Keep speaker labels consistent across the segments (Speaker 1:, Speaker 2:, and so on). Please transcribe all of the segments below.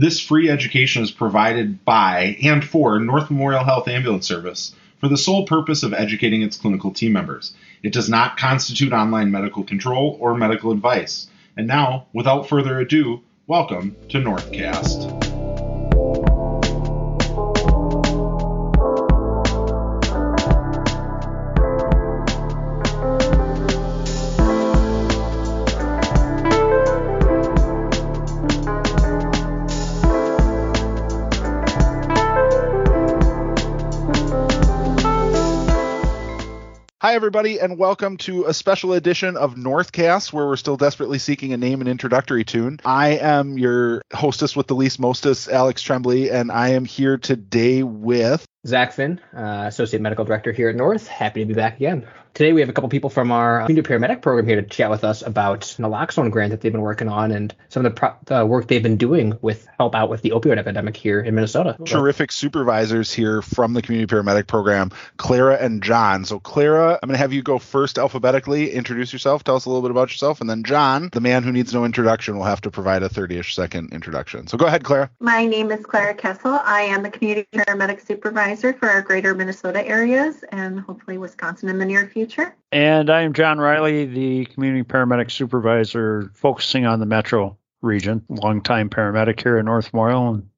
Speaker 1: This free education is provided by and for North Memorial Health Ambulance Service for the sole purpose of educating its clinical team members. It does not constitute online medical control or medical advice. And now, without further ado, welcome to Northcast. Hi, everybody, and welcome to a special edition of Northcast, where we're still desperately seeking a name and introductory tune. I am your hostess with the least mostest, Alex Tremblay, and I am here today with
Speaker 2: Zach Finn, uh, Associate Medical Director here at North. Happy to be back again. Today we have a couple people from our uh, community paramedic program here to chat with us about naloxone grant that they've been working on and some of the, pro- the work they've been doing with help out with the opioid epidemic here in Minnesota.
Speaker 1: Terrific supervisors here from the community paramedic program, Clara and John. So Clara, I'm going to have you go first alphabetically, introduce yourself, tell us a little bit about yourself, and then John, the man who needs no introduction, will have to provide a 30ish second introduction. So go ahead, Clara.
Speaker 3: My name is Clara Kessel. I am the community paramedic supervisor for our greater Minnesota areas and hopefully Wisconsin in the near future.
Speaker 4: And I am John Riley, the community paramedic supervisor focusing on the metro region, longtime paramedic here in North Memorial, and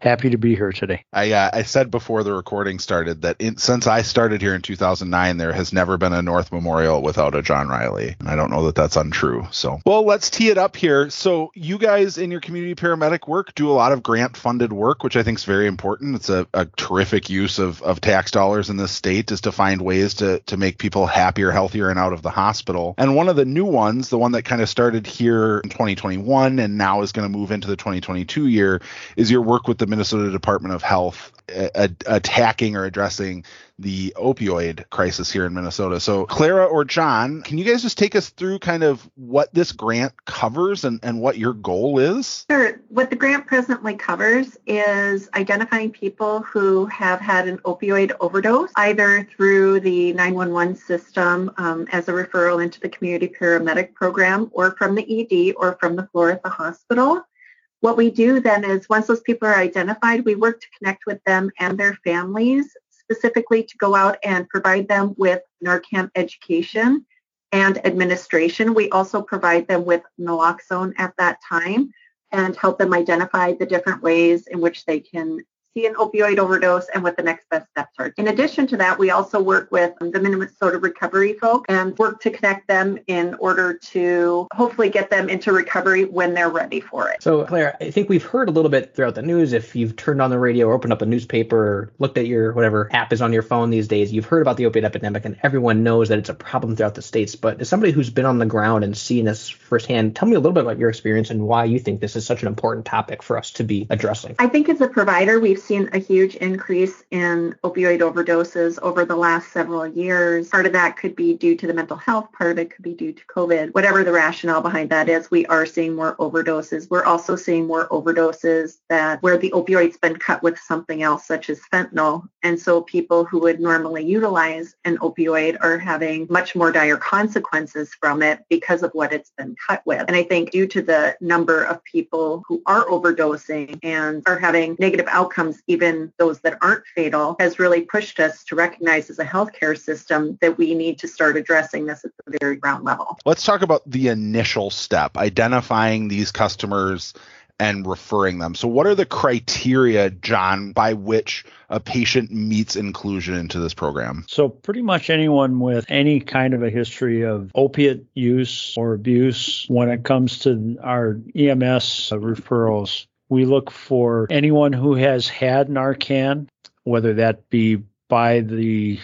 Speaker 4: happy to be here today.
Speaker 1: I uh, I said before the recording started that in, since I started here in 2009, there has never been a North Memorial without a John Riley, and I don't know that that's untrue. So, well, let's tee it up here. So, you guys in your community paramedic work do a lot of grant-funded work, which I think is very important. It's a, a terrific use of of tax dollars in this state is to find ways to to make people happier, healthier, and out of the hospital. And one of the new ones, the one that kind of started here in 2021 and now is going to move into the 2022 year, is your work with the Minnesota Department of Health a, attacking or addressing the opioid crisis here in Minnesota. So, Clara or John, can you guys just take us through kind of what this grant covers and, and what your goal is?
Speaker 3: Sure. What the grant presently covers is identifying people who have had an opioid overdose, either through the 911 system um, as a referral into the community paramedic program, or from the ED, or from the floor at the hospital. What we do then is once those people are identified, we work to connect with them and their families, specifically to go out and provide them with Narcan education and administration. We also provide them with naloxone at that time and help them identify the different ways in which they can see an opioid overdose and what the next best steps are. In addition to that, we also work with um, the Minnesota recovery folk and work to connect them in order to hopefully get them into recovery when they're ready for it.
Speaker 2: So, Claire, I think we've heard a little bit throughout the news. If you've turned on the radio or opened up a newspaper or looked at your whatever app is on your phone these days, you've heard about the opioid epidemic and everyone knows that it's a problem throughout the states. But as somebody who's been on the ground and seen this firsthand, tell me a little bit about your experience and why you think this is such an important topic for us to be addressing.
Speaker 3: I think as a provider, we've seen a huge increase in opioid overdoses over the last several years. Part of that could be due to the mental health, part of it could be due to COVID. Whatever the rationale behind that is, we are seeing more overdoses. We're also seeing more overdoses that where the opioid's been cut with something else, such as fentanyl. And so people who would normally utilize an opioid are having much more dire consequences from it because of what it's been cut with. And I think due to the number of people who are overdosing and are having negative outcomes, even those that aren't fatal, has really pushed us to recognize as a healthcare system that we need to start addressing this at the very ground level.
Speaker 1: Let's talk about the initial step, identifying these customers and referring them. So, what are the criteria, John, by which a patient meets inclusion into this program?
Speaker 4: So, pretty much anyone with any kind of a history of opiate use or abuse, when it comes to our EMS referrals, we look for anyone who has had Narcan, whether that be by the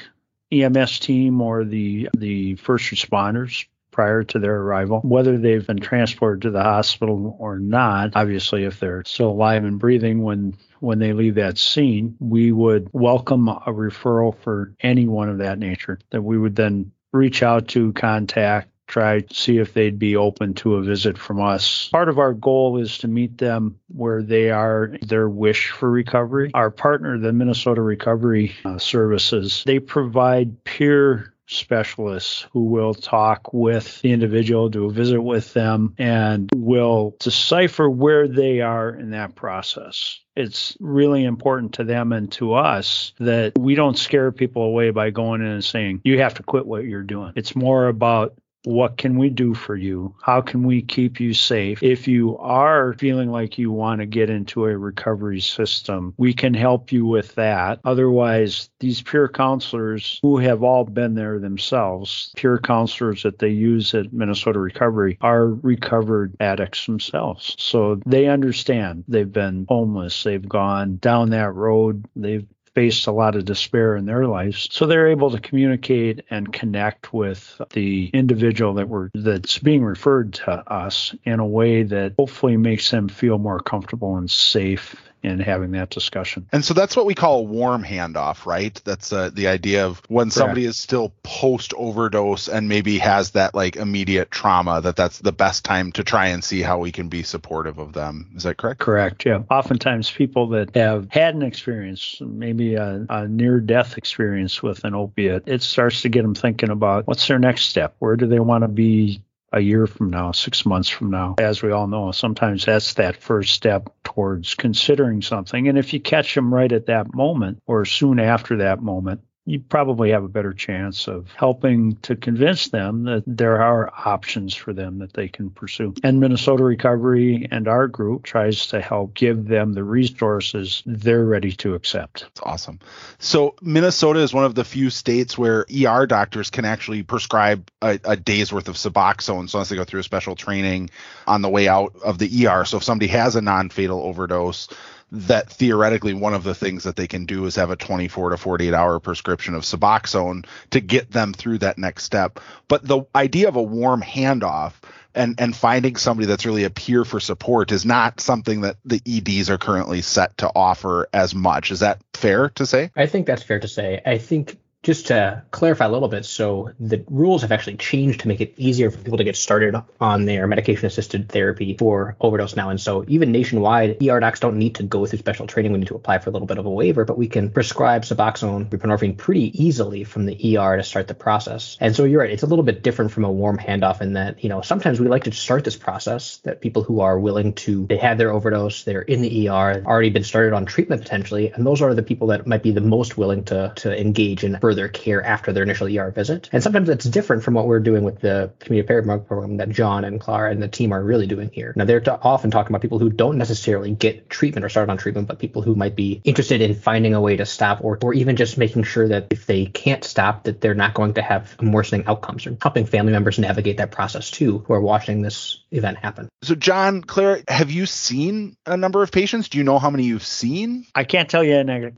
Speaker 4: EMS team or the the first responders prior to their arrival, whether they've been transported to the hospital or not. Obviously, if they're still alive and breathing when when they leave that scene, we would welcome a referral for anyone of that nature that we would then reach out to contact try to see if they'd be open to a visit from us. Part of our goal is to meet them where they are, their wish for recovery. Our partner, the Minnesota Recovery uh, Services, they provide peer specialists who will talk with the individual, do a visit with them, and will decipher where they are in that process. It's really important to them and to us that we don't scare people away by going in and saying, you have to quit what you're doing. It's more about what can we do for you? How can we keep you safe? If you are feeling like you want to get into a recovery system, we can help you with that. Otherwise, these peer counselors who have all been there themselves, peer counselors that they use at Minnesota Recovery, are recovered addicts themselves. So they understand they've been homeless, they've gone down that road, they've faced a lot of despair in their lives. So they're able to communicate and connect with the individual that we're that's being referred to us in a way that hopefully makes them feel more comfortable and safe in having that discussion.
Speaker 1: And so that's what we call a warm handoff, right? That's uh, the idea of when correct. somebody is still post overdose and maybe has that like immediate trauma, that that's the best time to try and see how we can be supportive of them. Is that correct?
Speaker 4: Correct. Yeah. Oftentimes, people that have had an experience, maybe a, a near death experience with an opiate, it starts to get them thinking about what's their next step? Where do they want to be a year from now, six months from now. As we all know, sometimes that's that first step towards considering something. And if you catch them right at that moment or soon after that moment, you probably have a better chance of helping to convince them that there are options for them that they can pursue. And Minnesota Recovery and our group tries to help give them the resources they're ready to accept.
Speaker 1: That's awesome. So Minnesota is one of the few states where ER doctors can actually prescribe a, a day's worth of Suboxone, so unless they go through a special training on the way out of the ER. So if somebody has a non-fatal overdose, that theoretically one of the things that they can do is have a 24 to 48 hour prescription of Suboxone to get them through that next step. But the idea of a warm handoff and and finding somebody that's really a peer for support is not something that the EDs are currently set to offer as much. Is that fair to say?
Speaker 2: I think that's fair to say. I think just to clarify a little bit, so the rules have actually changed to make it easier for people to get started on their medication assisted therapy for overdose now. And so even nationwide, ER docs don't need to go through special training. We need to apply for a little bit of a waiver, but we can prescribe Suboxone, buprenorphine pretty easily from the ER to start the process. And so you're right, it's a little bit different from a warm handoff in that, you know, sometimes we like to start this process that people who are willing to, they had their overdose, they're in the ER, already been started on treatment potentially, and those are the people that might be the most willing to, to engage in further their care after their initial ER visit. And sometimes it's different from what we're doing with the community parent program that John and Clara and the team are really doing here. Now, they're t- often talking about people who don't necessarily get treatment or start on treatment, but people who might be interested in finding a way to stop or, or even just making sure that if they can't stop, that they're not going to have worsening outcomes or helping family members navigate that process too who are watching this event happen.
Speaker 1: So, John, Clara, have you seen a number of patients? Do you know how many you've seen?
Speaker 4: I can't tell you.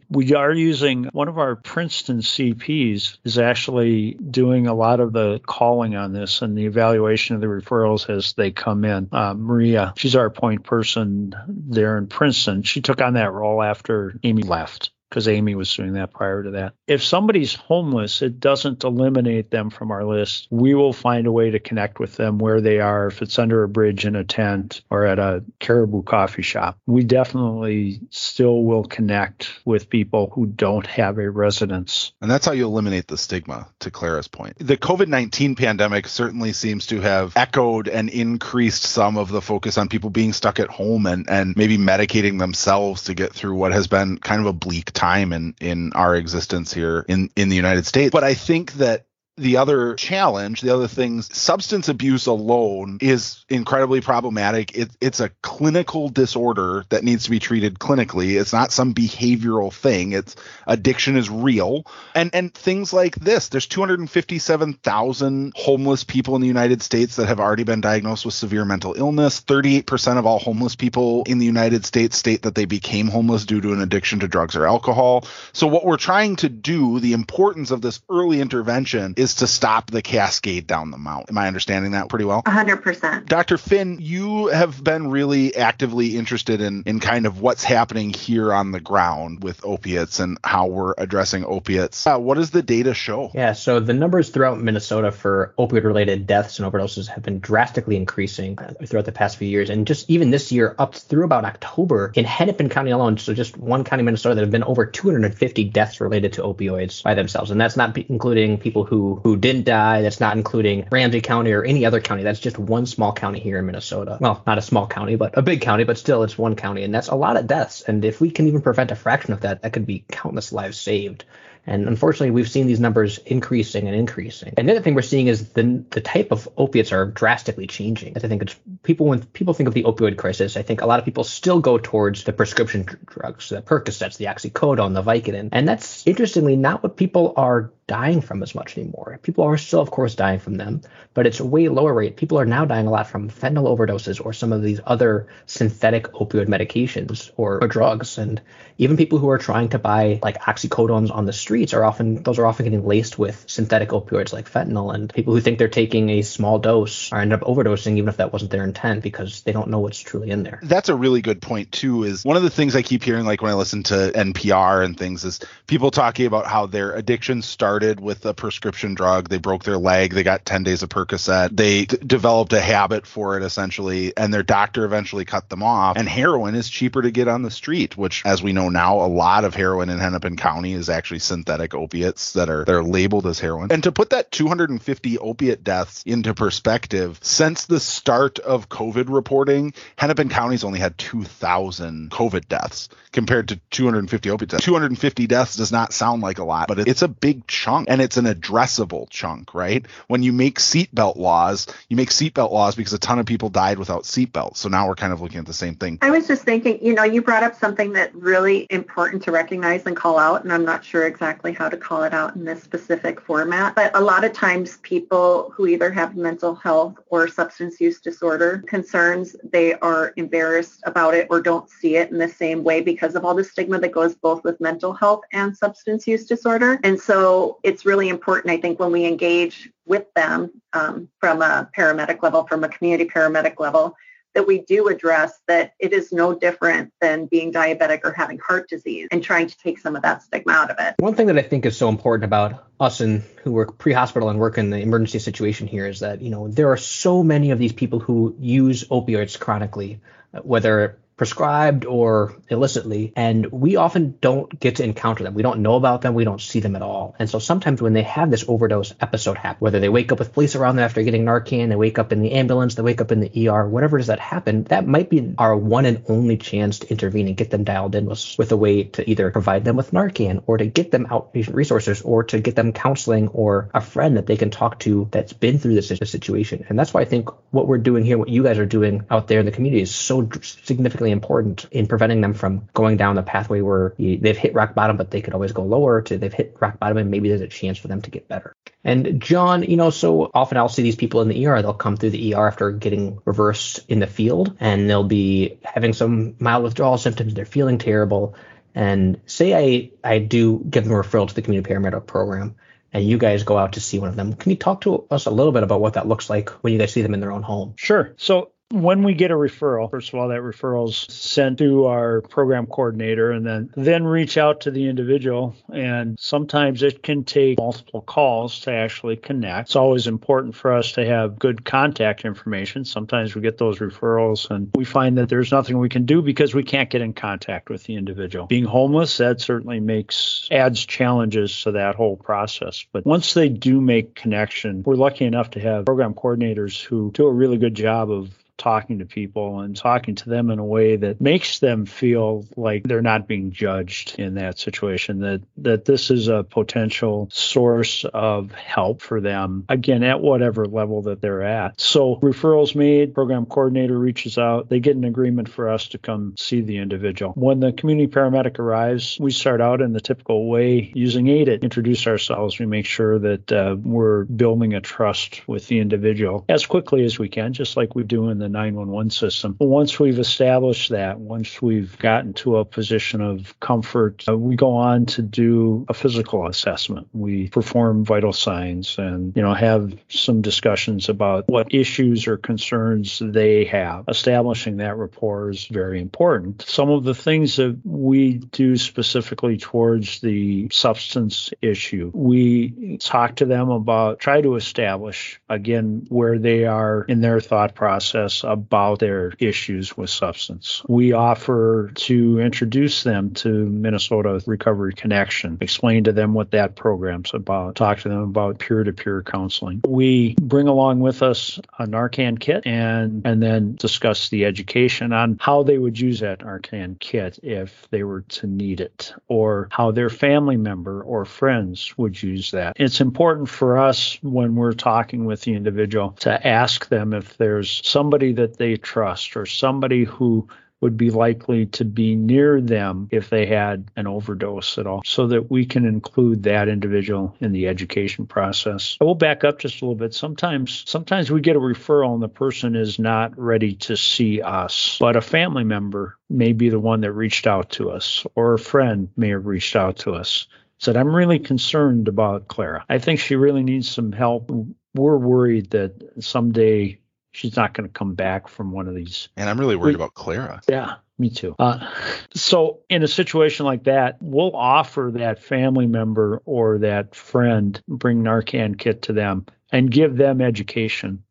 Speaker 4: We are using one of our Princeton Is actually doing a lot of the calling on this and the evaluation of the referrals as they come in. Uh, Maria, she's our point person there in Princeton. She took on that role after Amy left because Amy was doing that prior to that. If somebody's homeless, it doesn't eliminate them from our list. We will find a way to connect with them where they are, if it's under a bridge in a tent or at a Caribou coffee shop. We definitely still will connect with people who don't have a residence.
Speaker 1: And that's how you eliminate the stigma, to Clara's point. The COVID 19 pandemic certainly seems to have echoed and increased some of the focus on people being stuck at home and, and maybe medicating themselves to get through what has been kind of a bleak time in in our existence here in in the United States. But I think that the other challenge, the other things, substance abuse alone is incredibly problematic. It, it's a clinical disorder that needs to be treated clinically. It's not some behavioral thing. It's addiction is real. And and things like this. There's 257,000 homeless people in the United States that have already been diagnosed with severe mental illness. 38% of all homeless people in the United States state that they became homeless due to an addiction to drugs or alcohol. So what we're trying to do, the importance of this early intervention is is to stop the cascade down the mountain. Am I understanding that pretty well?
Speaker 3: 100%.
Speaker 1: Dr. Finn, you have been really actively interested in, in kind of what's happening here on the ground with opiates and how we're addressing opiates. Uh, what does the data show?
Speaker 2: Yeah, so the numbers throughout Minnesota for opioid related deaths and overdoses have been drastically increasing uh, throughout the past few years. And just even this year, up through about October, in Hennepin County alone, so just one county, Minnesota, there have been over 250 deaths related to opioids by themselves. And that's not including people who who didn't die. That's not including Ramsey County or any other county. That's just one small county here in Minnesota. Well, not a small county, but a big county, but still it's one county, and that's a lot of deaths. And if we can even prevent a fraction of that, that could be countless lives saved. And unfortunately, we've seen these numbers increasing and increasing. And the other thing we're seeing is the the type of opiates are drastically changing. I think it's people when people think of the opioid crisis, I think a lot of people still go towards the prescription drugs, the Percocets, the oxycodone, the Vicodin, and that's interestingly not what people are dying from as much anymore. People are still, of course, dying from them, but it's a way lower rate. People are now dying a lot from fentanyl overdoses or some of these other synthetic opioid medications or, or drugs. And even people who are trying to buy like oxycodones on the streets are often those are often getting laced with synthetic opioids like fentanyl. And people who think they're taking a small dose are end up overdosing even if that wasn't their intent because they don't know what's truly in there.
Speaker 1: That's a really good point too. Is one of the things I keep hearing like when I listen to NPR and things is people talking about how their addiction started started with a prescription drug. They broke their leg. They got 10 days of Percocet. They d- developed a habit for it essentially, and their doctor eventually cut them off. And heroin is cheaper to get on the street, which, as we know now, a lot of heroin in Hennepin County is actually synthetic opiates that are that are labeled as heroin. And to put that 250 opiate deaths into perspective, since the start of COVID reporting, Hennepin County's only had 2,000 COVID deaths compared to 250 opiate deaths. 250 deaths does not sound like a lot, but it's a big chunk and it's an addressable chunk, right? When you make seatbelt laws, you make seatbelt laws because a ton of people died without seatbelts. So now we're kind of looking at the same thing.
Speaker 3: I was just thinking, you know, you brought up something that really important to recognize and call out, and I'm not sure exactly how to call it out in this specific format, but a lot of times people who either have mental health or substance use disorder concerns, they are embarrassed about it or don't see it in the same way because of all the stigma that goes both with mental health and substance use disorder. And so it's really important, I think, when we engage with them um, from a paramedic level, from a community paramedic level, that we do address that it is no different than being diabetic or having heart disease and trying to take some of that stigma out of it.
Speaker 2: One thing that I think is so important about us and who work pre-hospital and work in the emergency situation here is that, you know, there are so many of these people who use opioids chronically, whether prescribed or illicitly, and we often don't get to encounter them. We don't know about them. We don't see them at all. And so sometimes when they have this overdose episode happen, whether they wake up with police around them after getting Narcan, they wake up in the ambulance, they wake up in the ER, whatever does that happen, that might be our one and only chance to intervene and get them dialed in with, with a way to either provide them with Narcan or to get them outpatient resources or to get them counseling or a friend that they can talk to that's been through this situation. And that's why I think what we're doing here, what you guys are doing out there in the community is so significantly important in preventing them from going down the pathway where you, they've hit rock bottom, but they could always go lower to they've hit rock bottom and maybe there's a chance for them to get better. And John, you know, so often I'll see these people in the ER, they'll come through the ER after getting reversed in the field and they'll be having some mild withdrawal symptoms. They're feeling terrible. And say I, I do give them a referral to the community paramedic program and you guys go out to see one of them. Can you talk to us a little bit about what that looks like when you guys see them in their own home?
Speaker 4: Sure. So when we get a referral, first of all, that referral is sent to our program coordinator and then then reach out to the individual. And sometimes it can take multiple calls to actually connect. It's always important for us to have good contact information. Sometimes we get those referrals and we find that there's nothing we can do because we can't get in contact with the individual. Being homeless, that certainly makes adds challenges to that whole process. But once they do make connection, we're lucky enough to have program coordinators who do a really good job of talking to people and talking to them in a way that makes them feel like they're not being judged in that situation that that this is a potential source of help for them again at whatever level that they're at. So referrals made program coordinator reaches out they get an agreement for us to come see the individual. When the community paramedic arrives we start out in the typical way using AIDET introduce ourselves we make sure that uh, we're building a trust with the individual as quickly as we can just like we do in the the 911 system. Once we've established that, once we've gotten to a position of comfort, uh, we go on to do a physical assessment. We perform vital signs and, you know, have some discussions about what issues or concerns they have. Establishing that rapport is very important. Some of the things that we do specifically towards the substance issue, we talk to them about, try to establish, again, where they are in their thought process us about their issues with substance. We offer to introduce them to Minnesota Recovery Connection, explain to them what that program's about, talk to them about peer-to-peer counseling. We bring along with us a Narcan kit and and then discuss the education on how they would use that Narcan kit if they were to need it or how their family member or friends would use that. It's important for us when we're talking with the individual to ask them if there's somebody that they trust or somebody who would be likely to be near them if they had an overdose at all, so that we can include that individual in the education process. I will back up just a little bit. Sometimes, sometimes we get a referral and the person is not ready to see us, but a family member may be the one that reached out to us, or a friend may have reached out to us. Said, I'm really concerned about Clara. I think she really needs some help. We're worried that someday she's not going to come back from one of these.
Speaker 1: And I'm really worried we, about Clara.
Speaker 4: Yeah, me too. Uh, so in a situation like that, we'll offer that family member or that friend, bring Narcan kit to them and give them education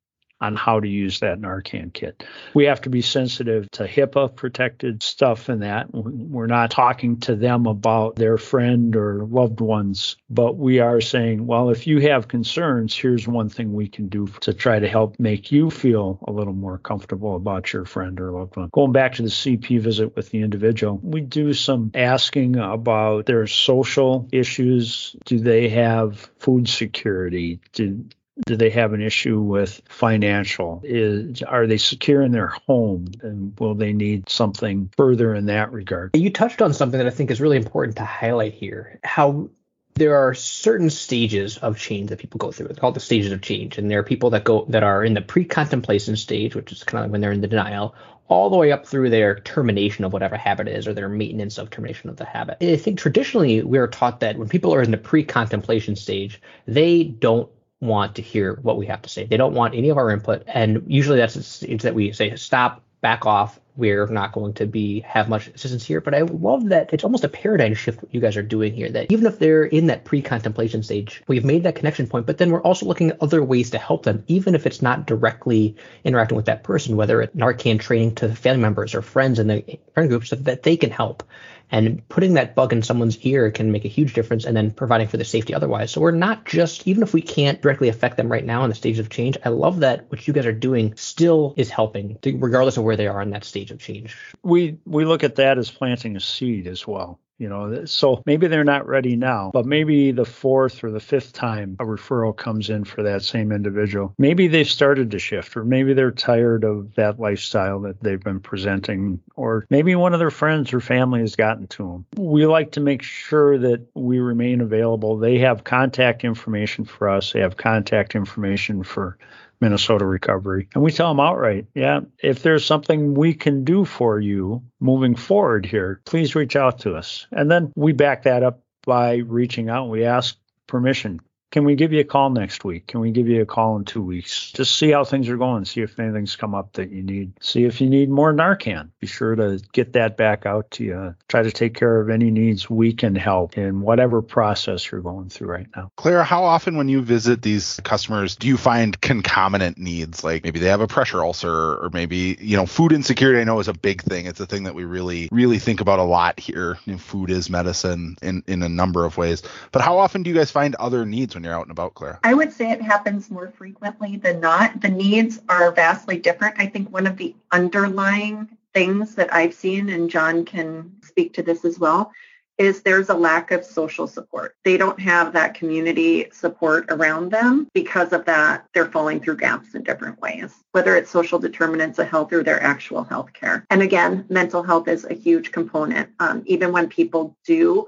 Speaker 4: on how to use that Narcan kit. We have to be sensitive to HIPAA protected stuff and that. We're not talking to them about their friend or loved ones, but we are saying, well, if you have concerns, here's one thing we can do to try to help make you feel a little more comfortable about your friend or loved one. Going back to the CP visit with the individual, we do some asking about their social issues. Do they have food security? Do do they have an issue with financial? Is are they secure in their home, and will they need something further in that regard?
Speaker 2: You touched on something that I think is really important to highlight here. How there are certain stages of change that people go through. It's called the stages of change, and there are people that go that are in the pre-contemplation stage, which is kind of like when they're in the denial, all the way up through their termination of whatever habit is or their maintenance of termination of the habit. I think traditionally we are taught that when people are in the pre-contemplation stage, they don't want to hear what we have to say. They don't want any of our input, and usually that's it's that we say stop, back off. We're not going to be have much assistance here. But I love that it's almost a paradigm shift what you guys are doing here. That even if they're in that pre-contemplation stage, we've made that connection point, but then we're also looking at other ways to help them, even if it's not directly interacting with that person, whether it's Narcan training to family members or friends in the friend groups, so that they can help and putting that bug in someone's ear can make a huge difference and then providing for the safety otherwise. So we're not just, even if we can't directly affect them right now in the stage of change, I love that what you guys are doing still is helping, regardless of where they are in that stage of change.
Speaker 4: We we look at that as planting a seed as well you know so maybe they're not ready now but maybe the fourth or the fifth time a referral comes in for that same individual. Maybe they've started to shift or maybe they're tired of that lifestyle that they've been presenting or maybe one of their friends or family has gotten to them we like to make sure that we remain available. They have contact information for us. They have contact information for Minnesota Recovery. And we tell them outright, yeah, if there's something we can do for you moving forward here, please reach out to us. And then we back that up by reaching out. And we ask permission. Can we give you a call next week? Can we give you a call in two weeks? Just see how things are going. See if anything's come up that you need. See if you need more Narcan. Be sure to get that back out to you. Try to take care of any needs we can help in whatever process you're going through right now.
Speaker 1: Clara, how often when you visit these customers do you find concomitant needs? Like maybe they have a pressure ulcer or maybe, you know, food insecurity I know is a big thing. It's a thing that we really, really think about a lot here. You know, food is medicine in, in a number of ways. But how often do you guys find other needs when you're out and about, Claire?
Speaker 3: I would say it happens more frequently than not. The needs are vastly different. I think one of the underlying things that I've seen, and John can speak to this as well, is there's a lack of social support. They don't have that community support around them. Because of that, they're falling through gaps in different ways, whether it's social determinants of health or their actual health care. And again, mental health is a huge component. Um, even when people do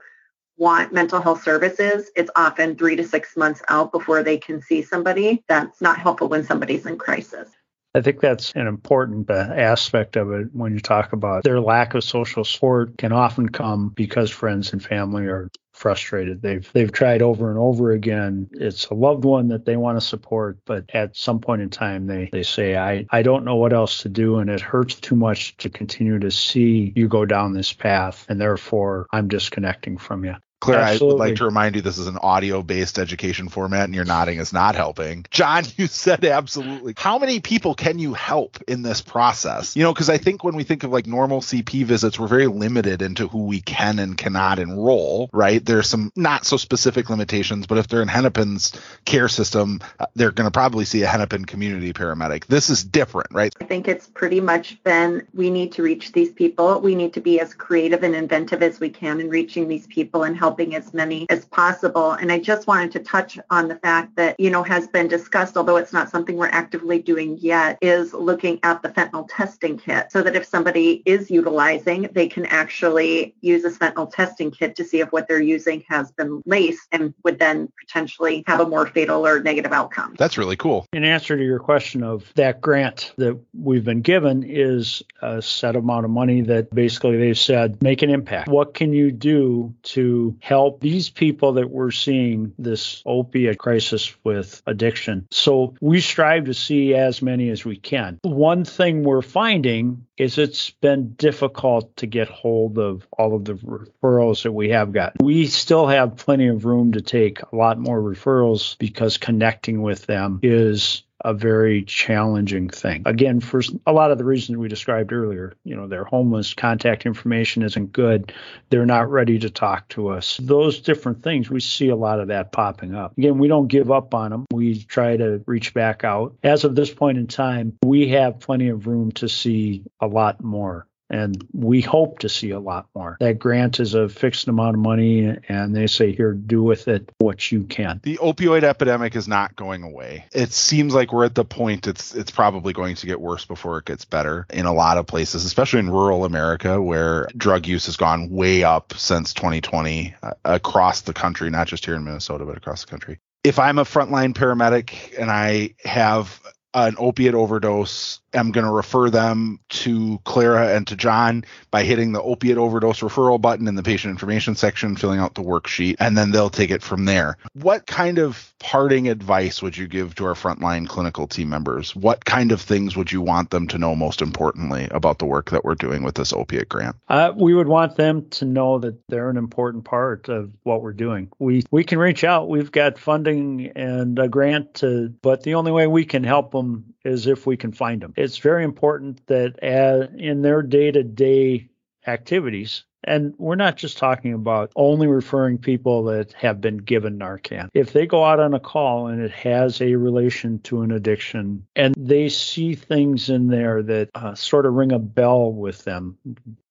Speaker 3: want mental health services, it's often three to six months out before they can see somebody. That's not helpful when somebody's in crisis.
Speaker 4: I think that's an important uh, aspect of it when you talk about their lack of social support can often come because friends and family are frustrated. They've they've tried over and over again. It's a loved one that they want to support, but at some point in time they they say I I don't know what else to do and it hurts too much to continue to see you go down this path and therefore I'm disconnecting from you.
Speaker 1: Claire,
Speaker 4: Absolutely.
Speaker 1: I would like to remind you this is an audio based education format and your nodding is not helping. John, you said absolutely. How many people can you help in this process? You know, because I think when we think of like normal CP visits, we're very limited into who we can and cannot enroll, right? There's some not so specific limitations, but if they're in Hennepin's care system, uh, they're going to probably see a Hennepin community paramedic. This is different, right?
Speaker 3: I think it's pretty much been we need to reach these people. We need to be as creative and inventive as we can in reaching these people and helping as many as possible. And I just wanted to touch on the fact that, you know, has been discussed, although it's not something we're actively doing yet, is looking at the fentanyl testing kit so that if somebody is utilizing, they can actually use a fentanyl testing kit to see if what they're using has been laced and would then potentially have a more fatal or negative outcome.
Speaker 1: That's really cool.
Speaker 4: In answer to your question of that grant that we've been given is a set amount of money that basically they've said make an impact. What can you do to help these people that we're seeing this opiate crisis with addiction? So we strive to see as many as we can. One thing we're finding is it's been difficult to get hold of all of the referrals that we have gotten. We still have plenty of room to take a lot more referrals because connecting with them is a very challenging thing. Again, for a lot of the reasons we described earlier, you know, they're homeless, contact information isn't good, they're not ready to talk to us. Those different things, we see a lot of that popping up. Again, we don't give up on them. We try to reach back out. As of this point in time, we have plenty of room to see a lot more and we hope to see a lot more. That grant is a fixed amount of money, and they say, here, do with it what you can.
Speaker 1: The opioid epidemic is not going away. It seems like we're at the point it's it's probably going to get worse before it gets better in a lot of places, especially in rural America where drug use has gone way up since 2020 uh, across the country, not just here in Minnesota, but across the country. If I'm a frontline paramedic and I have an opiate overdose I'm going to refer them to Clara and to John by hitting the opiate overdose referral button in the patient information section, filling out the worksheet, and then they'll take it from there. What kind of parting advice would you give to our frontline clinical team members? What kind of things would you want them to know most importantly about the work that we're doing with this opiate grant?
Speaker 4: Uh, we would want them to know that they're an important part of what we're doing. We we can reach out. We've got funding and a grant to, but the only way we can help them is if we can find them. It's very important that as, in their day-to-day activities, and we're not just talking about only referring people that have been given Narcan. If they go out on a call and it has a relation to an addiction and they see things in there that uh, sort of ring a bell with them,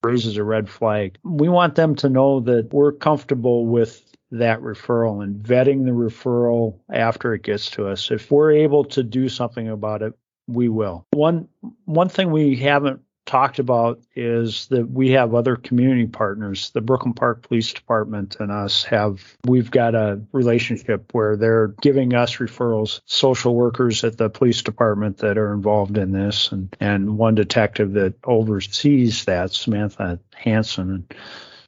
Speaker 4: raises a red flag, we want them to know that we're comfortable with that referral and vetting the referral after it gets to us. If we're able to do something about it, we will. One one thing we haven't talked about is that we have other community partners. The Brooklyn Park Police Department and us have we've got a relationship where they're giving us referrals, social workers at the police department that are involved in this and and one detective that oversees that, Samantha Hanson and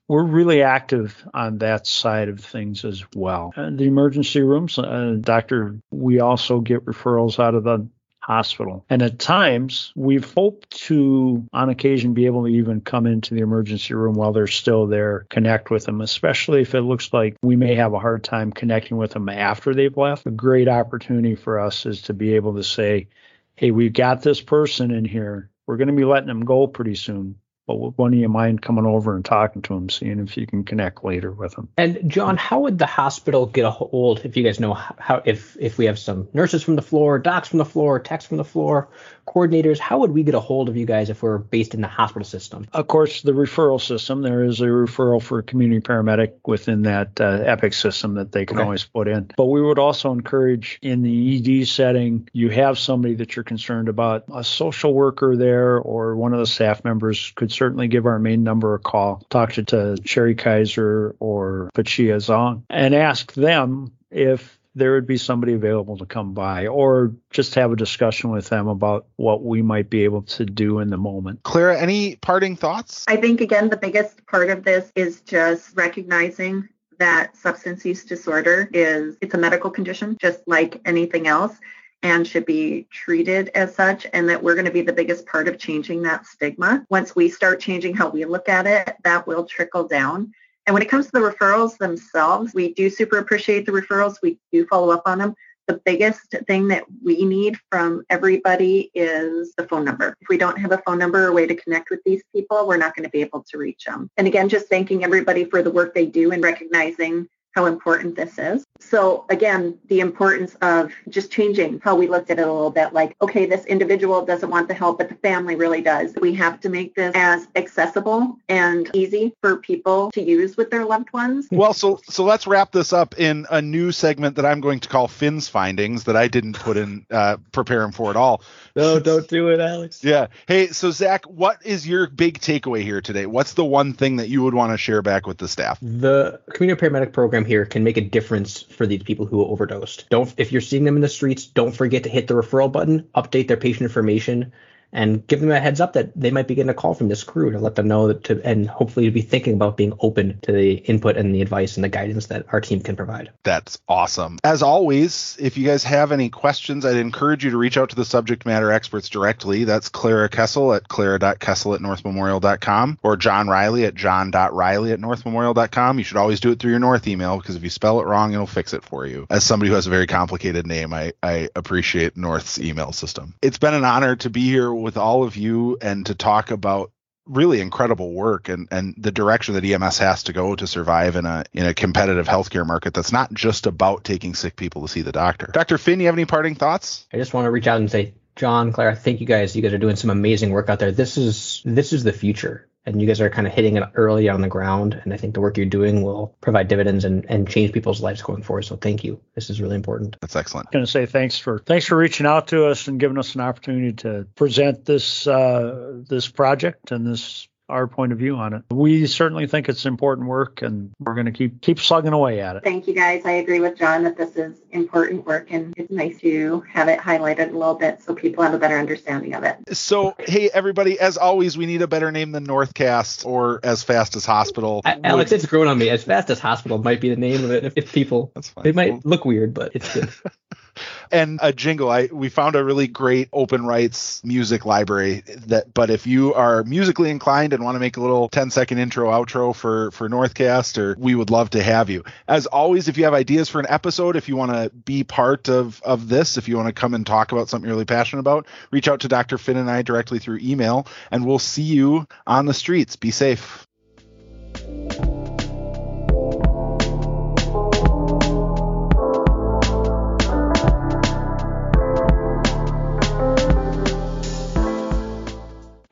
Speaker 4: we're really active on that side of things as well. And the emergency rooms, uh, doctor, we also get referrals out of the hospital. And at times, we've hoped to, on occasion, be able to even come into the emergency room while they're still there, connect with them, especially if it looks like we may have a hard time connecting with them after they've left. A great opportunity for us is to be able to say, hey, we've got this person in here. We're going to be letting them go pretty soon but would one of you mind coming over and talking to him, seeing if you can connect later with him?
Speaker 2: And John, hmm. how would the hospital get a hold if you guys know how if if we have some nurses from the floor, docs from the floor, techs from the floor, coordinators, how would we get a hold of you guys if we're based in the hospital system?
Speaker 4: Of course, the referral system. There is a referral for a community paramedic within that uh, Epic system that they can okay. always put in. But we would also encourage in the ED setting, you have somebody that you're concerned about, a social worker there or one of the staff members could certainly give our main number a call, talk to, to Sherry Kaiser or Pachia Zong, and ask them if there would be somebody available to come by or just have a discussion with them about what we might be able to do in the moment.
Speaker 1: Clara, any parting thoughts?
Speaker 3: I think, again, the biggest part of this is just recognizing that substance use disorder is it's a medical condition just like anything else and should be treated as such and that we're going to be the biggest part of changing that stigma once we start changing how we look at it that will trickle down And when it comes to the referrals themselves, we do super appreciate the referrals. We do follow up on them the biggest thing that we need from everybody is the phone number. If we don't have a phone number or a way to connect with these people, we're not going to be able to reach them. And again, just thanking everybody for the work they do and recognizing how important this is. So again, the importance of just changing how we looked at it a little bit like, okay, this individual doesn't want the help, but the family really does. We have to make this as accessible and easy for people to use with their loved ones.
Speaker 1: Well, so so let's wrap this up in a new segment that I'm going to call Finn's findings that I didn't put in uh, preparing for at all.
Speaker 2: No, don't do it, Alex.
Speaker 1: Yeah. Hey, so Zach, what is your big takeaway here today? What's the one thing that you would want to share back with the staff?
Speaker 2: The community paramedic program here can make a difference for these people who overdosed. Don't if you're seeing them in the streets, don't forget to hit the referral button, update their patient information, and give them a heads up that they might be getting a call from this crew to let them know that to and hopefully to be thinking about being open to the input and the advice and the guidance that our team can provide.
Speaker 1: That's awesome. As always, if you guys have any questions, I'd encourage you to reach out to the subject matter experts directly. That's Clara Kessel at clara.kessel at northmemorial.com or John Riley at john.riley at northmemorial.com. You should always do it through your North email because if you spell it wrong, it'll fix it for you. As somebody who has a very complicated name, I, I appreciate North's email system. It's been an honor to be here with all of you and to talk about really incredible work and, and the direction that EMS has to go to survive in a in a competitive healthcare market that's not just about taking sick people to see the doctor. Dr. Finn, you have any parting thoughts?
Speaker 2: I just want to reach out and say, John, Clara, thank you guys. You guys are doing some amazing work out there. This is this is the future and you guys are kind of hitting it early on the ground. And I think the work you're doing will provide dividends and, and change people's lives going forward. So thank you. This is really important.
Speaker 1: That's excellent.
Speaker 4: I'm going to say thanks for thanks for reaching out to us and giving us an opportunity to present this uh, this project and this our point of view on it. We certainly think it's important work and we're going to keep keep slugging away at it.
Speaker 3: Thank you guys. I agree with John that this is important work and it's nice to have it highlighted a little bit so people have a better understanding of it.
Speaker 1: So, hey everybody, as always, we need a better name than Northcast or as fast as hospital.
Speaker 2: I, Alex, it's grown on me. As fast as hospital might be the name of it if, if people
Speaker 1: That's fine.
Speaker 2: it might look weird, but it's good.
Speaker 1: and a jingle. I we found a really great open rights music library that but if you are musically inclined and want to make a little 10 second intro outro for for Northcast or we would love to have you. As always, if you have ideas for an episode, if you want to be part of of this, if you want to come and talk about something you're really passionate about, reach out to Dr. Finn and I directly through email and we'll see you on the streets. Be safe.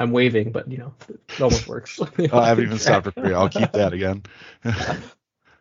Speaker 2: I'm waving, but you know, it almost works.
Speaker 1: Oh, I haven't even stopped for you. I'll keep that again.